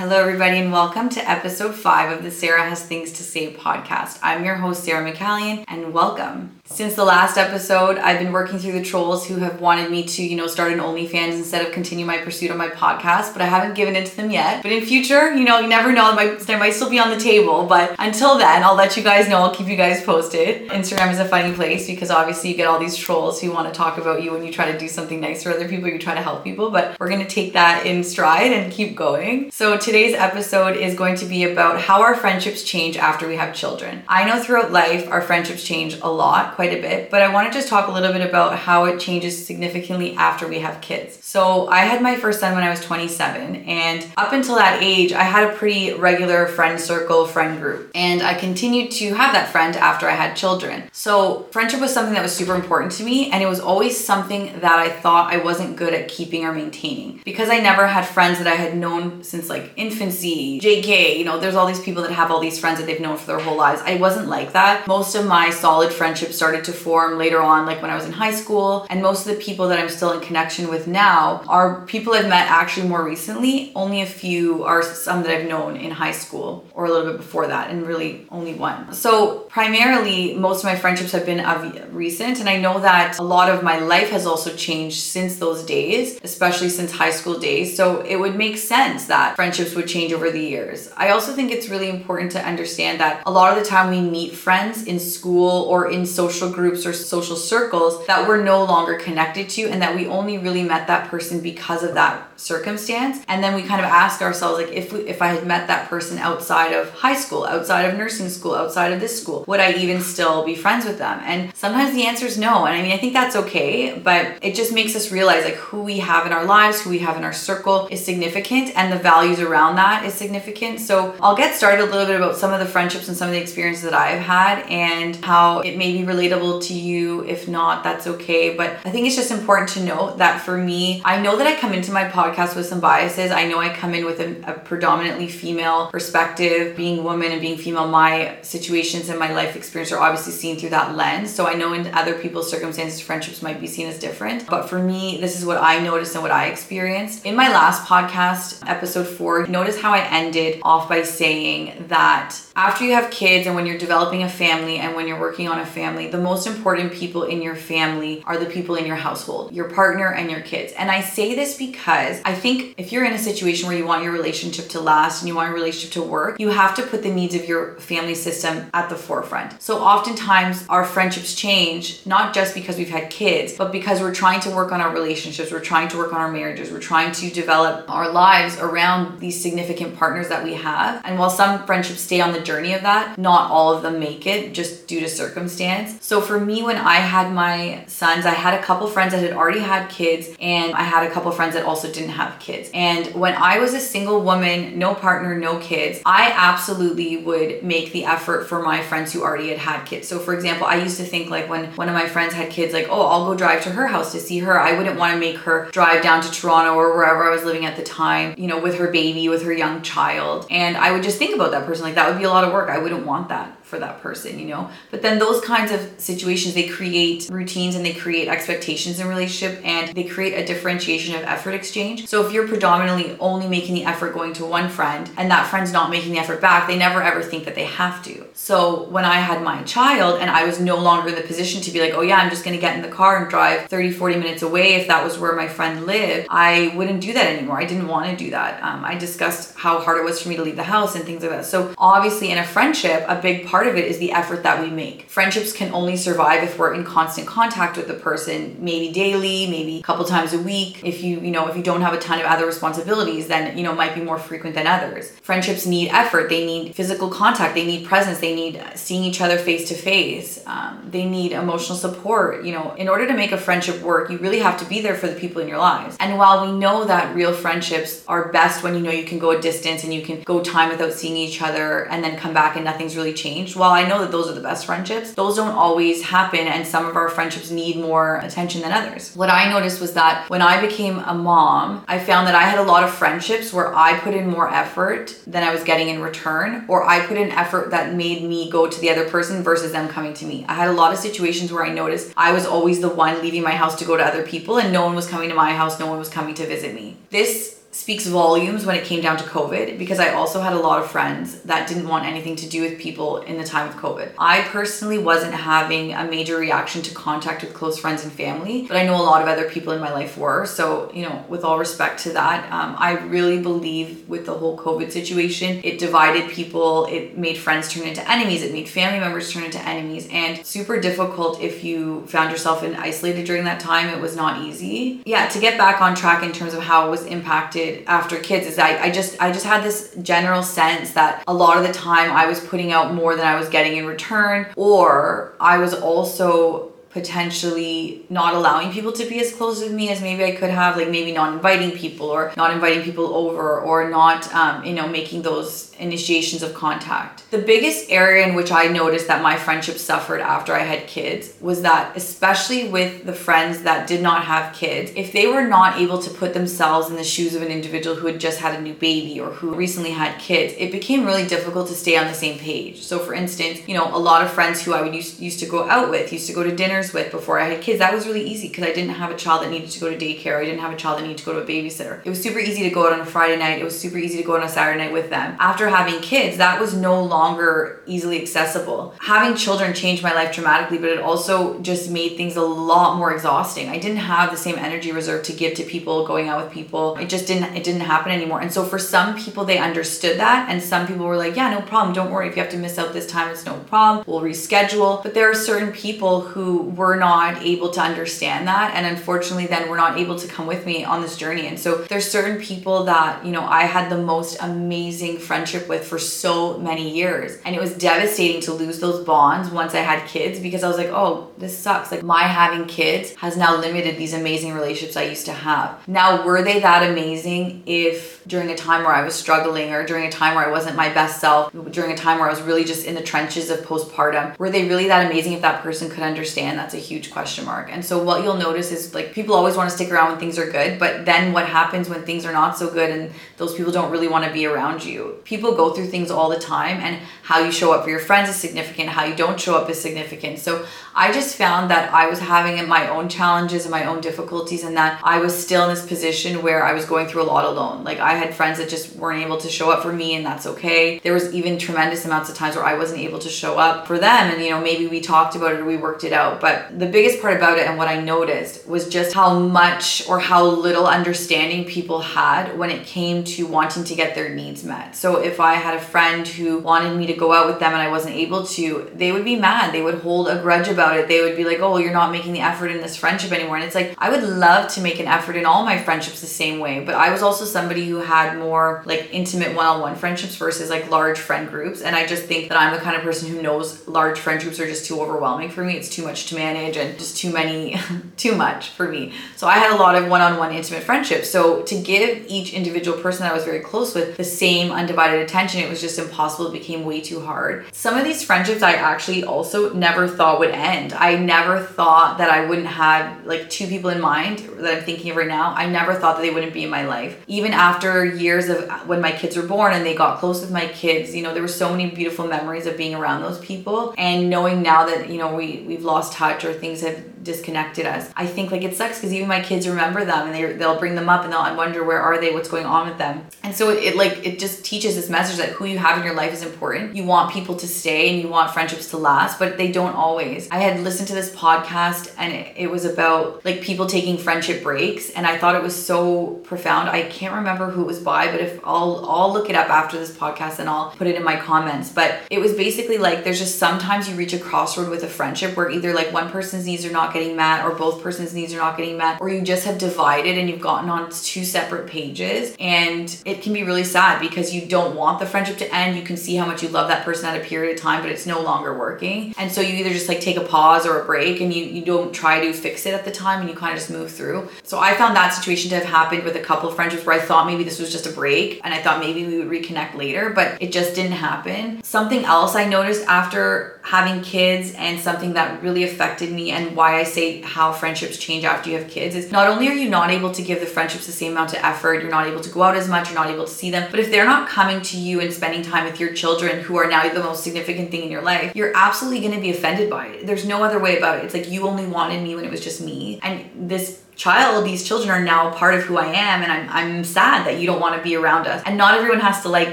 Hello, everybody, and welcome to episode five of the Sarah Has Things to Say podcast. I'm your host, Sarah McCallion, and welcome. Since the last episode, I've been working through the trolls who have wanted me to, you know, start an OnlyFans instead of continue my pursuit of my podcast, but I haven't given in to them yet. But in future, you know, you never know, they might still be on the table. But until then, I'll let you guys know. I'll keep you guys posted. Instagram is a funny place because obviously you get all these trolls who want to talk about you when you try to do something nice for other people, you try to help people. But we're to take that in stride and keep going. So today's episode is going to be about how our friendships change after we have children. I know throughout life our friendships change a lot, quite a bit, but I want to just talk a little bit about how it changes significantly after we have kids. So I had my first son when I was 27, and up until that age, I had a pretty regular friend circle, friend group, and I continued to have that friend after I had children. So friendship was something that was super important to me, and it was always something that I thought I wasn't good at keeping or maintaining because I never had friends that I had known since like infancy JK, you know, there's all these people that have all these friends that they've known for their whole lives. I wasn't like that. Most of my solid friendships started to form later on, like when I was in high school. And most of the people that I'm still in connection with now are people I've met actually more recently. Only a few are some that I've known in high school or a little bit before that, and really only one. So, primarily, most of my friendships have been of recent. And I know that a lot of my life has also changed since those days, especially since high school days. So, it would make sense that friendships would change over the years. I also think it's really important to understand that a lot of the time we meet friends in school or in social groups or social circles that we're no longer connected to and that we only really met that person because of that circumstance. And then we kind of ask ourselves like if we, if I had met that person outside of high school, outside of nursing school, outside of this school, would I even still be friends with them? And sometimes the answer is no. And I mean, I think that's okay, but it just makes us realize like who we have in our lives, who we have in our circle is significant and the values around that is significant. So I'll get started a little bit about some of the friendships and some of the experiences that I've had and how it may be relatable to you. If not, that's okay. But I think it's just important to note that for me, I know that I come into my podcast with some biases. I know I come in with a, a predominantly female perspective, being woman and being female. My situations and my life experience are obviously seen through that lens. So I know in other people's circumstances, friendships might be seen as different. But for me, this is what I noticed and what I experienced. In my last podcast, episode four, notice how I ended off by saying that after you have kids and when you're developing a family and when you're working on a family, the most important people in your family are the people in your household, your partner and your kids. And I say this because I think if you're in a situation where you want your relationship to last and you want your relationship to work, you have to put the needs of your family system at the forefront. So oftentimes our friendships change, not just because we've had kids, but because we're trying to work on our relationships, we're trying to work on our marriages, we're trying to develop our lives around these significant partners that we have. And while some friendships stay on the journey of that, not all of them make it just due to circumstance. So for me, when I had my sons, I had a couple friends that had already had kids, and I had a couple friends that also didn't have kids. And when I was a single woman, no partner, no kids, I absolutely would make the effort for my friends who already had had kids. So for example, I used to think like when one of my friends had kids, like, oh, I'll go drive to her house to see her. I wouldn't want to make her drive down to Toronto or wherever I was living at the time, you know, with her baby, with her young child. And I would just think about that person like that would be a lot of work. I wouldn't want that for that person, you know? But then those kinds of situations, they create routines and they create expectations in relationship and they create a differentiation of effort exchange. So if you're predominantly only making the effort going to one friend and that friend's not making the effort back, they never ever think that they have to. So when I had my child and I was no longer in the position to be like, oh yeah, I'm just gonna get in the car and drive 30, 40 minutes away if that was where my friend lived, I wouldn't do that anymore. I didn't want to do that. Um, I discussed how hard it was for me to leave the house and things like that. So obviously in a friendship, a big part of it is the effort that we make. Friendships can only survive if we're in constant contact with the person, maybe daily, maybe a couple times a week. If you, you know, if you don't have a ton of other responsibilities, then, you know, might be more frequent than others. Friendships need effort. They need physical contact. They need presence. They need seeing each other face to face. Um, they need emotional support. You know, in order to make a friendship work, you really have to be there for the people in your lives. And while we know that real friendships are best when you know you can go a distance and you can go time without seeing each other and then come back and nothing's really changed, while I know that those are the best friendships, those don't always happen and some of our friendships need more attention than others. What I noticed was that when I became a mom, I found that I had a lot of friendships where I put in more effort than I was getting in return, or I put in effort that made me go to the other person versus them coming to me. I had a lot of situations where I noticed I was always the one leaving my house to go to other people and no one was coming to my house, no one was coming to visit me. This speaks volumes when it came down to COVID because I also had a lot of friends that didn't want anything to do with people in the time of COVID. I personally wasn't having a major reaction to contact with close friends and family, but I know a lot of other people in my life were. So, you know, with all respect to that, um, I really believe with the whole COVID situation, it divided people, it made friends turn into enemies, it made family members turn into enemies, and super difficult if you found yourself in isolated during that time. It was not easy. Yeah, to get back on track in terms of how it was impacted after kids is I, I just I just had this general sense that a lot of the time I was putting out more than I was getting in return, or I was also potentially not allowing people to be as close with me as maybe I could have, like maybe not inviting people or not inviting people over or not, um, you know, making those initiations of contact. The biggest area in which I noticed that my friendship suffered after I had kids was that, especially with the friends that did not have kids, if they were not able to put themselves in the shoes of an individual who had just had a new baby or who recently had kids, it became really difficult to stay on the same page. So, for instance, you know, a lot of friends who I would used, used to go out with, used to go to dinners with before I had kids, that was really easy because I didn't have a child that needed to go to daycare. I didn't have a child that needed to go to a babysitter. It was super easy to go out on a Friday night. It was super easy to go on a Saturday night with them. After having kids, that was no longer easily accessible. Having children changed my life dramatically, but it also just made things a lot more exhausting. I didn't have the same energy reserve to give to people, going out with people. It just didn't it didn't happen anymore. And so for some people they understood that and some people were like, "Yeah, no problem. Don't worry if you have to miss out this time, it's no problem. We'll reschedule." But there are certain people who were not able to understand that and unfortunately then were not able to come with me on this journey. And so there's certain people that, you know, I had the most amazing friendship with for so many years. And it was devastating to lose those bonds once I had kids because I was like, oh, this sucks. Like, my having kids has now limited these amazing relationships I used to have. Now, were they that amazing if during a time where I was struggling or during a time where I wasn't my best self, during a time where I was really just in the trenches of postpartum, were they really that amazing if that person could understand? That's a huge question mark. And so, what you'll notice is like people always want to stick around when things are good, but then what happens when things are not so good and those people don't really want to be around you? People go through things all the time, and how you show up for your friends is significant, how you don't show up is significant. So I just found that I was having my own challenges and my own difficulties, and that I was still in this position where I was going through a lot alone. Like I had friends that just weren't able to show up for me, and that's okay. There was even tremendous amounts of times where I wasn't able to show up for them, and you know, maybe we talked about it or we worked it out. But the biggest part about it and what I noticed was just how much or how little understanding people had when it came to wanting to get their needs met. So if I had a friend who wanted me to go out with them and I wasn't able to, they would be mad. They would hold a grudge about it. They would be like, oh, you're not making the effort in this friendship anymore. And it's like, I would love to make an effort in all my friendships the same way. But I was also somebody who had more like intimate one on one friendships versus like large friend groups. And I just think that I'm the kind of person who knows large friend groups are just too overwhelming for me. It's too much to manage and just too many, too much for me. So I had a lot of one on one intimate friendships. So to give each individual person that I was very close with the same undivided attention, it was just impossible. It became way too hard. Some of these friendships I actually also never thought would end. I never thought that I wouldn't have like two people in mind that I'm thinking of right now. I never thought that they wouldn't be in my life. Even after years of uh, when my kids were born and they got close with my kids, you know, there were so many beautiful memories of being around those people and knowing now that, you know, we we've lost touch or things have disconnected us. I think like it sucks because even my kids remember them and they they'll bring them up and they'll wonder where are they, what's going on with them. And so it, it like it just teaches this message that who you have in your life is important. You want people to stay and you want friendships to last, but they don't always. I had listened to this podcast and it, it was about like people taking friendship breaks and I thought it was so profound. I can't remember who it was by, but if I'll I'll look it up after this podcast and I'll put it in my comments. But it was basically like there's just sometimes you reach a crossroad with a friendship where either like one person's needs are not getting met or both person's needs are not getting met or you just have divided and you've gotten on two separate pages and it can be really sad because you don't want the friendship to end. You can see how much you love that person at a period of time, but it's no longer working. And so you either just like take a pause or a break and you, you don't try to fix it at the time and you kind of just move through. So I found that situation to have happened with a couple of friendships where I thought maybe this was just a break and I thought maybe we would reconnect later, but it just didn't happen. Something else I noticed after having kids and something that really affected me and why I say how friendships change after you have kids is not only are you not able to give the friendships the same amount of effort, you're not able to go out as much, you're not able to see them, but if they're not coming to you and spending time with your children who are now the most significant thing in your life, you're absolutely going to be offended by it. There's no other way about it. It's like you only wanted me when it was just me. And this child, these children are now part of who I am, and I'm, I'm sad that you don't want to be around us. And not everyone has to like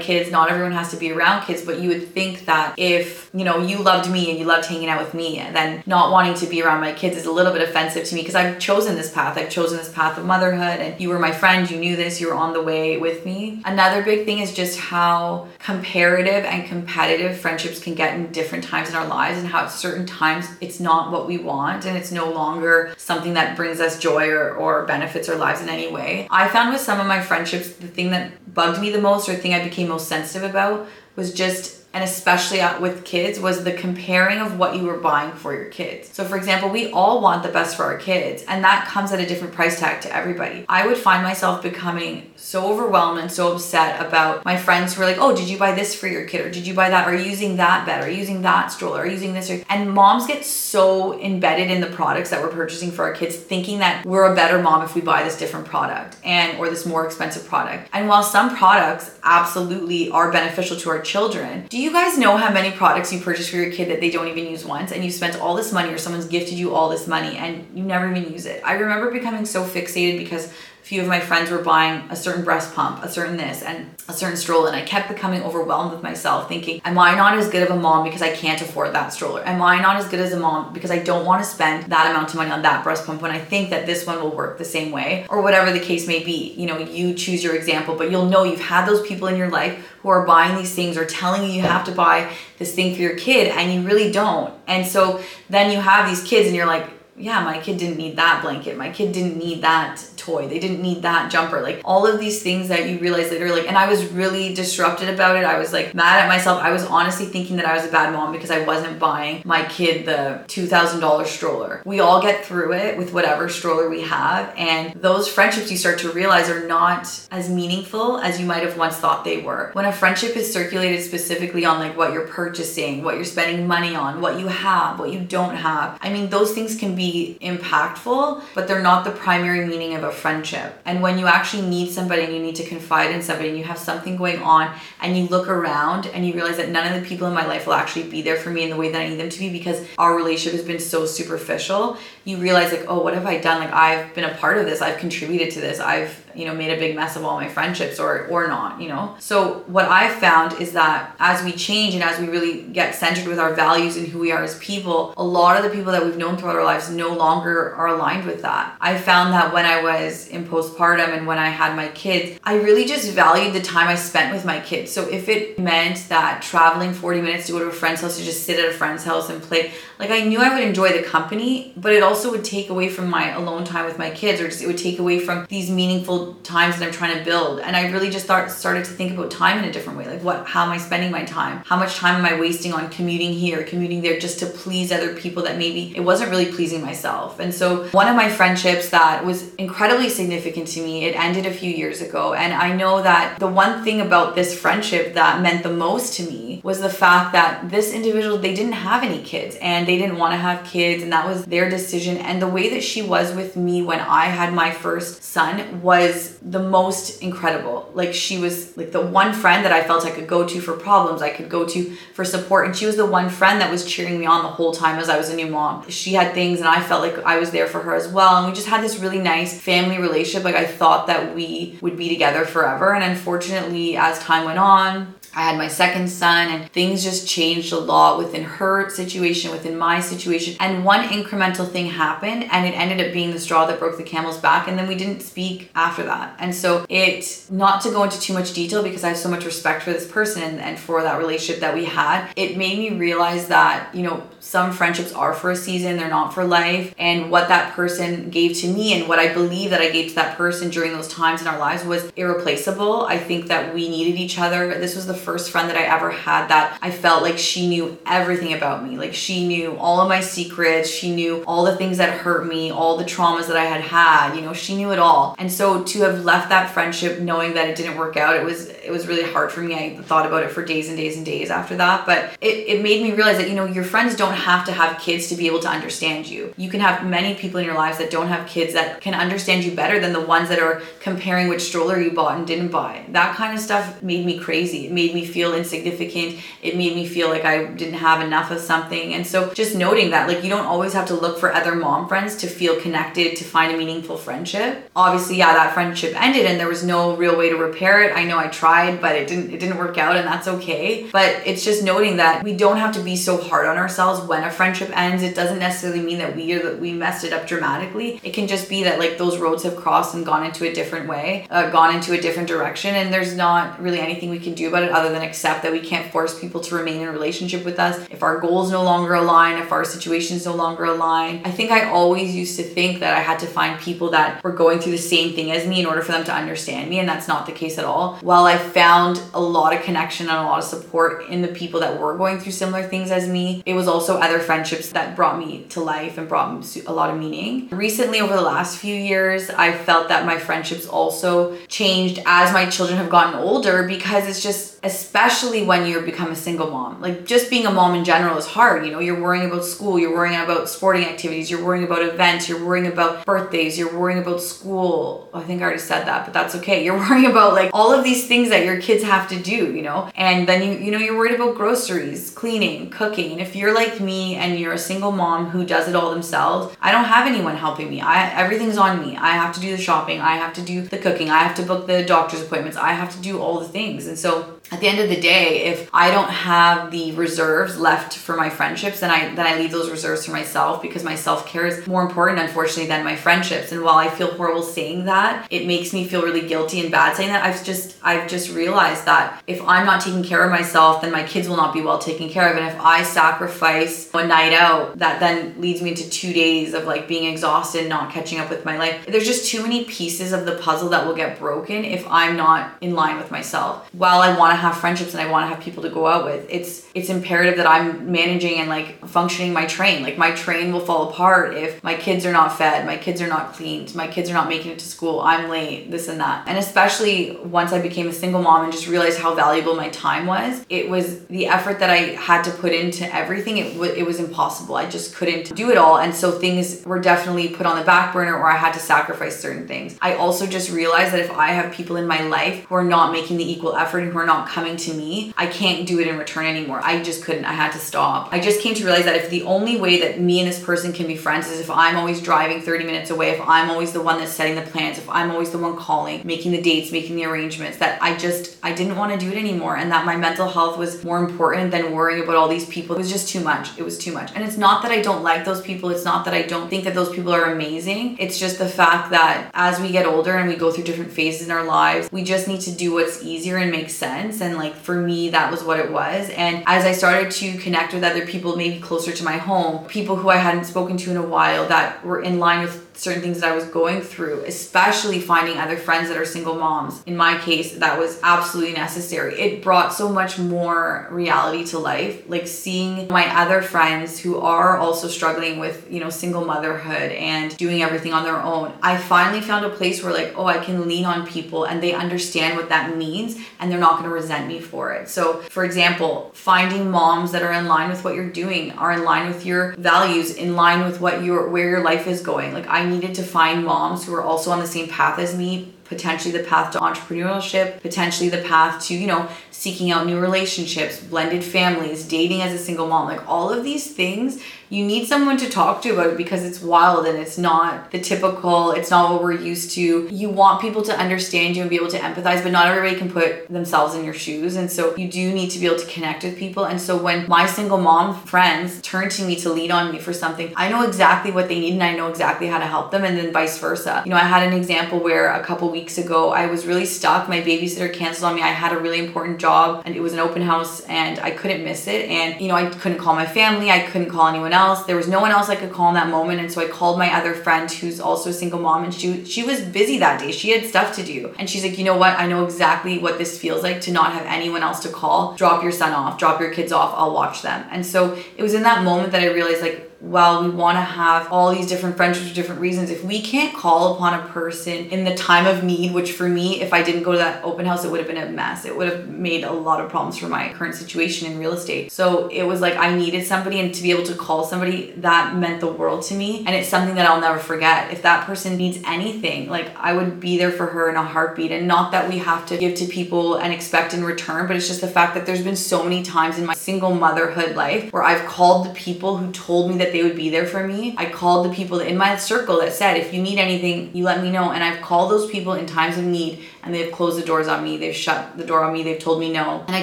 kids, not everyone has to be around kids, but you would think that if, you know, you loved me and you loved hanging out with me, then not wanting to be around my kids is a little bit offensive to me because I've chosen this path. I've chosen this path of motherhood, and you were my friend, you knew this, you were on the way with me. Another big thing is just how comparative and competitive friendships can get in different times in our lives, and how at certain times it's not what we want and it's no longer something that brings us joy or, or benefits our lives in any way. I found with some of my friendships, the thing that bugged me the most or the thing I became most sensitive about was just and especially with kids was the comparing of what you were buying for your kids. So for example, we all want the best for our kids and that comes at a different price tag to everybody. I would find myself becoming so overwhelmed and so upset about my friends who were like, "Oh, did you buy this for your kid or did you buy that? You using that bed? You using that stroller? You using this?" And moms get so embedded in the products that we're purchasing for our kids thinking that we're a better mom if we buy this different product and or this more expensive product. And while some products absolutely are beneficial to our children, do you guys know how many products you purchase for your kid that they don't even use once and you spent all this money or someone's gifted you all this money and you never even use it? I remember becoming so fixated because few of my friends were buying a certain breast pump, a certain this, and a certain stroller. And I kept becoming overwhelmed with myself, thinking, Am I not as good of a mom because I can't afford that stroller? Am I not as good as a mom because I don't want to spend that amount of money on that breast pump when I think that this one will work the same way? Or whatever the case may be. You know, you choose your example, but you'll know you've had those people in your life who are buying these things or telling you you have to buy this thing for your kid and you really don't. And so then you have these kids and you're like, yeah, my kid didn't need that blanket. My kid didn't need that toy. They didn't need that jumper. Like all of these things that you realize later, like, and I was really disrupted about it. I was like mad at myself. I was honestly thinking that I was a bad mom because I wasn't buying my kid the $2,000 stroller. We all get through it with whatever stroller we have. And those friendships you start to realize are not as meaningful as you might have once thought they were. When a friendship is circulated specifically on like what you're purchasing, what you're spending money on, what you have, what you don't have, I mean, those things can impactful, but they're not the primary meaning of a friendship. And when you actually need somebody and you need to confide in somebody and you have something going on and you look around and you realize that none of the people in my life will actually be there for me in the way that I need them to be because our relationship has been so superficial, you realize like, oh, what have I done? Like I've been a part of this. I've contributed to this. I've you know made a big mess of all my friendships or or not you know so what i've found is that as we change and as we really get centered with our values and who we are as people a lot of the people that we've known throughout our lives no longer are aligned with that i found that when i was in postpartum and when i had my kids i really just valued the time i spent with my kids so if it meant that traveling 40 minutes to go to a friend's house to just sit at a friend's house and play like i knew i would enjoy the company but it also would take away from my alone time with my kids or just it would take away from these meaningful times that I'm trying to build. And I really just start, started to think about time in a different way. Like what how am I spending my time? How much time am I wasting on commuting here, commuting there just to please other people that maybe it wasn't really pleasing myself. And so one of my friendships that was incredibly significant to me, it ended a few years ago. And I know that the one thing about this friendship that meant the most to me was the fact that this individual they didn't have any kids and they didn't want to have kids and that was their decision and the way that she was with me when I had my first son was the most incredible. Like she was like the one friend that I felt I could go to for problems, I could go to for support. And she was the one friend that was cheering me on the whole time as I was a new mom. She had things and I felt like I was there for her as well. And we just had this really nice family relationship. Like I thought that we would be together forever. And unfortunately, as time went on, I had my second son, and things just changed a lot within her situation, within my situation. And one incremental thing happened, and it ended up being the straw that broke the camel's back. And then we didn't speak after that. And so, it, not to go into too much detail because I have so much respect for this person and, and for that relationship that we had, it made me realize that, you know, some friendships are for a season, they're not for life. And what that person gave to me and what I believe that I gave to that person during those times in our lives was irreplaceable. I think that we needed each other. This was the first friend that I ever had that I felt like she knew everything about me. Like she knew all of my secrets, she knew all the things that hurt me, all the traumas that I had had, you know, she knew it all. And so to have left that friendship knowing that it didn't work out, it was it was really hard for me. I thought about it for days and days and days after that. But it, it made me realize that, you know, your friends don't have to have kids to be able to understand you. You can have many people in your lives that don't have kids that can understand you better than the ones that are comparing which stroller you bought and didn't buy. That kind of stuff made me crazy. It made me feel insignificant. It made me feel like I didn't have enough of something. And so just noting that, like, you don't always have to look for other mom friends to feel connected, to find a meaningful friendship. Obviously, yeah, that friendship ended and there was no real way to repair it. I know I tried, but it didn't it didn't work out and that's okay. But it's just noting that we don't have to be so hard on ourselves when a friendship ends. It doesn't necessarily mean that we are that we messed it up dramatically. It can just be that like those roads have crossed and gone into a different way, uh, gone into a different direction, and there's not really anything we can do about it other than accept that we can't force people to remain in a relationship with us if our goals no longer align, if our situations no longer align. I think I always used to think that I had to find people that were going through the same thing as me in order for them to understand me, and that's not the case at all. While I found a lot of connection and a lot of support in the people that were going through similar things as me, it was also other friendships that brought me to life and brought a lot of meaning. Recently, over the last few years, I felt that my friendships also changed as my children have gotten older because it's just, especially when you become a single mom, like just being a mom in general is hard. You know, you're worrying about school, you're worrying about sporting activities, you're worrying about events, you're worrying about birthdays, you're worrying about school. I think I already said that, but that's okay. You're worrying about like all of these things that your kids have to do, you know? And then you, you know, you're worried about groceries, cleaning, cooking. And if you're like me and you're a single mom who does it all themselves, I don't have anyone helping me. I everything's on me. I have to do the shopping, I have to do the cooking, I have to book the doctor's appointments, I have to do all the things. And so at the end of the day, if I don't have the reserves left for my friendships, then I then I leave those reserves for myself because my self-care is more important, unfortunately, than my friendships. And while I feel horrible saying that, it makes me feel really guilty and bad saying that. I've just I've just realized that if I'm not taking care of myself, then my kids will not be well taken care of. And if I sacrifice a night out, that then leads me into two days of like being exhausted, not catching up with my life. There's just too many pieces of the puzzle that will get broken if I'm not in line with myself. While I want to have friendships and I want to have people to go out with. It's it's imperative that I'm managing and like functioning my train. Like my train will fall apart if my kids are not fed, my kids are not cleaned, my kids are not making it to school, I'm late, this and that. And especially once I became a single mom and just realized how valuable my time was, it was the effort that I had to put into everything. It was it was impossible. I just couldn't do it all. And so things were definitely put on the back burner or I had to sacrifice certain things. I also just realized that if I have people in my life who are not making the equal effort and who are not coming to me, I can't do it in return anymore. I just couldn't. I had to stop. I just came to realize that if the only way that me and this person can be friends is if I'm always driving 30 minutes away, if I'm always the one that's setting the plans, if I'm always the one calling, making the dates, making the arrangements, that I just I didn't want to do it anymore and that my mental health was more important than worrying about all these people. It was just too much. It was too much. And it's not that I don't like those people. It's not that I don't think that those people are amazing. It's just the fact that as we get older and we go through different phases in our lives, we just need to do what's easier and makes sense and like for me, that was what it was. And as I started to connect with other people, maybe closer to my home, people who I hadn't spoken to in a while that were in line with certain things that I was going through, especially finding other friends that are single moms. In my case, that was absolutely necessary. It brought so much more reality to life. Like seeing my other friends who are also struggling with, you know, single motherhood and doing everything on their own. I finally found a place where, like, oh, I can lean on people and they understand what that means and they're not going to resent me for it. So, for example, finding moms that are in line with what you're doing, are in line with your values, in line with what your where your life is going. Like I needed to find moms who were also on the same path as me, potentially the path to entrepreneurship, potentially the path to, you know, seeking out new relationships, blended families, dating as a single mom, like all of these things you need someone to talk to about it because it's wild and it's not the typical, it's not what we're used to. You want people to understand you and be able to empathize, but not everybody can put themselves in your shoes. And so you do need to be able to connect with people. And so when my single mom friends turn to me to lead on me for something, I know exactly what they need and I know exactly how to help them, and then vice versa. You know, I had an example where a couple weeks ago I was really stuck. My babysitter canceled on me. I had a really important job and it was an open house and I couldn't miss it. And, you know, I couldn't call my family, I couldn't call anyone else else. There was no one else I could call in that moment. And so I called my other friend who's also a single mom and she she was busy that day. She had stuff to do. And she's like, you know what? I know exactly what this feels like to not have anyone else to call. Drop your son off, drop your kids off, I'll watch them. And so it was in that moment that I realized like while we want to have all these different friendships for different reasons, if we can't call upon a person in the time of need, which for me, if I didn't go to that open house, it would have been a mess. It would have made a lot of problems for my current situation in real estate. So it was like I needed somebody, and to be able to call somebody, that meant the world to me. And it's something that I'll never forget. If that person needs anything, like I would be there for her in a heartbeat. And not that we have to give to people and expect in return, but it's just the fact that there's been so many times in my single motherhood life where I've called the people who told me that they would be there for me. I called the people in my circle that said, if you need anything, you let me know. And I've called those people in times of need and they've closed the doors on me. They've shut the door on me. They've told me no. And I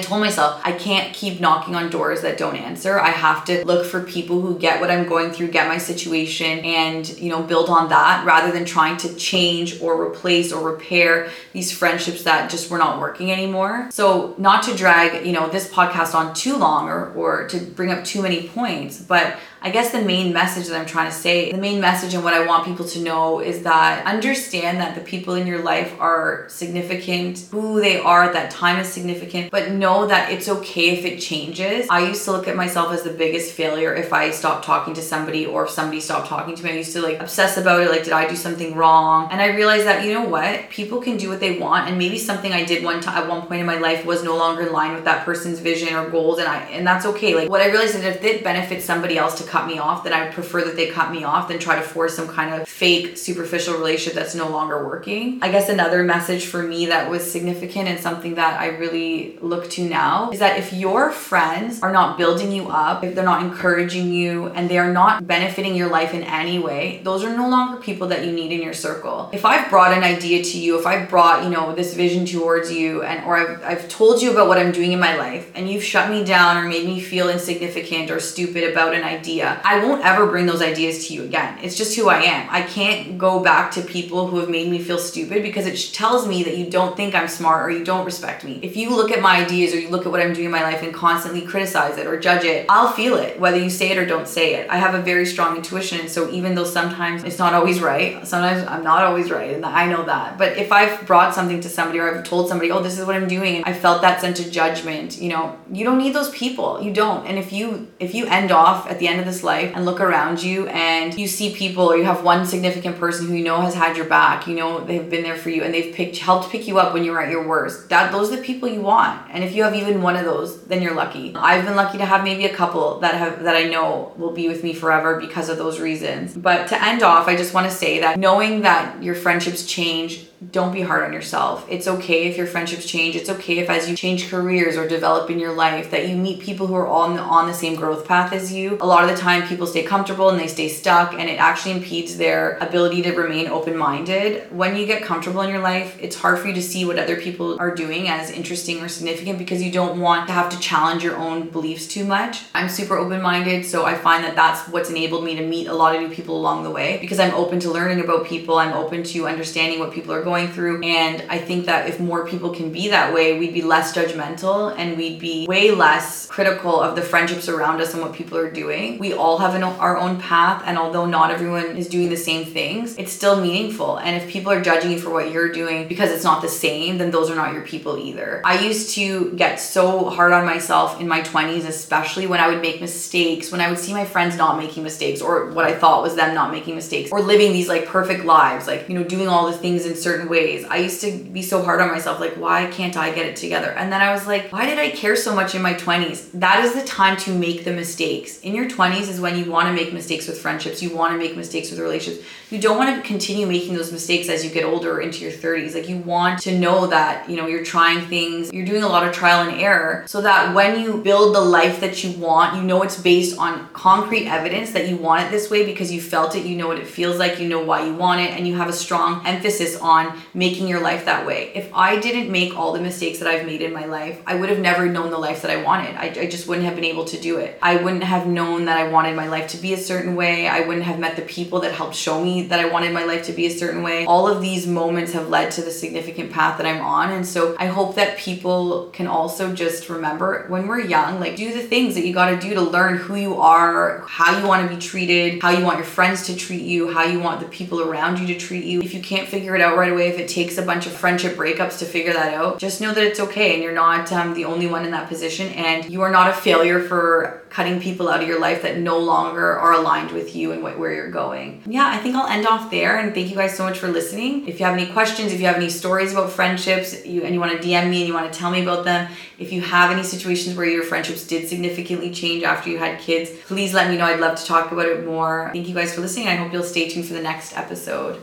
told myself, I can't keep knocking on doors that don't answer. I have to look for people who get what I'm going through, get my situation, and, you know, build on that rather than trying to change or replace or repair these friendships that just were not working anymore. So, not to drag, you know, this podcast on too long or, or to bring up too many points, but I guess the main message that I'm trying to say, the main message and what I want people to know is that understand that the people in your life are significant, who they are at that time is significant, but know that it's okay if it changes. I used to look at myself as the biggest failure if I stopped talking to somebody or if somebody stopped talking to me. I used to like obsess about it, like, did I do something wrong? And I realized that, you know what? People can do what they want, and maybe something I did one time at one point in my life was no longer in line with that person's vision or goals, and I and that's okay. Like what I realized is if it benefits somebody else to cut me off, then I prefer that they cut me off than try to force some kind of fake, superficial relationship that's no longer working. I guess another message for me that was significant and something that I really look to now is that if your friends are not building you up, if they're not encouraging you, and they are not benefiting your life in any way, those are no longer people that you need in your circle. If I've brought an idea to you, if I've brought, you know, this vision towards you and or I've, I've told you about what I'm doing in my life and you've shut me down or made me feel insignificant or stupid about an idea, I won't ever bring those ideas to you again. It's just who I am. I can't go back to people who have made me feel stupid because it tells me that you don't think I'm smart or you don't respect me. If you look at my ideas or you look at what I'm doing in my life and constantly criticize it or judge it, I'll feel it whether you say it or don't say it. I have a very strong intuition, so even though sometimes it's not always right, sometimes I'm not always right, and I know that. But if I've brought something to somebody or I've told somebody, "Oh, this is what I'm doing," I felt that sense of judgment, you know, you don't need those people. You don't. And if you if you end off at the end of this life and look around you and you see people or you have one significant person who you know has had your back, you know they've been there for you and they've picked helped pick you up when you were at your worst. That those are the people you want. And if you have even one of those, then you're lucky. I've been lucky to have maybe a couple that have that I know will be with me forever because of those reasons. But to end off, I just want to say that knowing that your friendships change don't be hard on yourself. It's okay if your friendships change. It's okay if as you change careers or develop in your life that you meet people who are on the, on the same growth path as you. A lot of the time people stay comfortable and they stay stuck and it actually impedes their ability to remain open-minded. When you get comfortable in your life, it's hard for you to see what other people are doing as interesting or significant because you don't want to have to challenge your own beliefs too much. I'm super open-minded, so I find that that's what's enabled me to meet a lot of new people along the way because I'm open to learning about people. I'm open to understanding what people are going through. And I think that if more people can be that way, we'd be less judgmental and we'd be way less critical of the friendships around us and what people are doing. We all have an, our own path, and although not everyone is doing the same things, it's still meaningful. And if people are judging you for what you're doing because it's not the same, then those are not your people either. I used to get so hard on myself in my 20s, especially when I would make mistakes, when I would see my friends not making mistakes, or what I thought was them not making mistakes, or living these like perfect lives, like, you know, doing all the things in certain ways. I used to be so hard on myself, like, why can't I get it together? And then I was like, why did I care so much in my 20s? That is the time to make the mistakes. In your 20s is when you want to make mistakes with friendships, you want to make mistakes with relationships. You don't want to continue making those mistakes as you get older into your 30s. Like, you want to know that, you know, you're trying things, you're doing a lot of trial and error, so that when you build the life that you want, you know it's based on concrete evidence that you want it this way because you felt it, you know what it feels like, you know why you want it, and you have a strong emphasis on making your life that way. If I didn't make all the mistakes that I've made in my life, I would have never known the life that I wanted. I, I just wouldn't have been able to do it. I wouldn't have known that I wanted my life to be a certain way. I wouldn't have met the people that helped show me that I wanted my life to be a certain way. All of these moments have led to the significant path that I'm on. And so I hope that people can also just remember when we're young, like do the things that you got to do to learn who you are, how you want to be treated, how you want your friends to treat you, how you want the people around you to treat you. If you can't figure it out right away. If it takes a bunch of friendship breakups to figure that out, just know that it's okay and you're not um, the only one in that position and you are not a failure for cutting people out of your life that no longer are aligned with you and what, where you're going. Yeah, I think I'll end off there and thank you guys so much for listening. If you have any questions, if you have any stories about friendships you, and you want to DM me and you want to tell me about them, if you have any situations where your friendships did significantly change after you had kids, please let me know. I'd love to talk about it more. Thank you guys for listening. I hope you'll stay tuned for the next episode.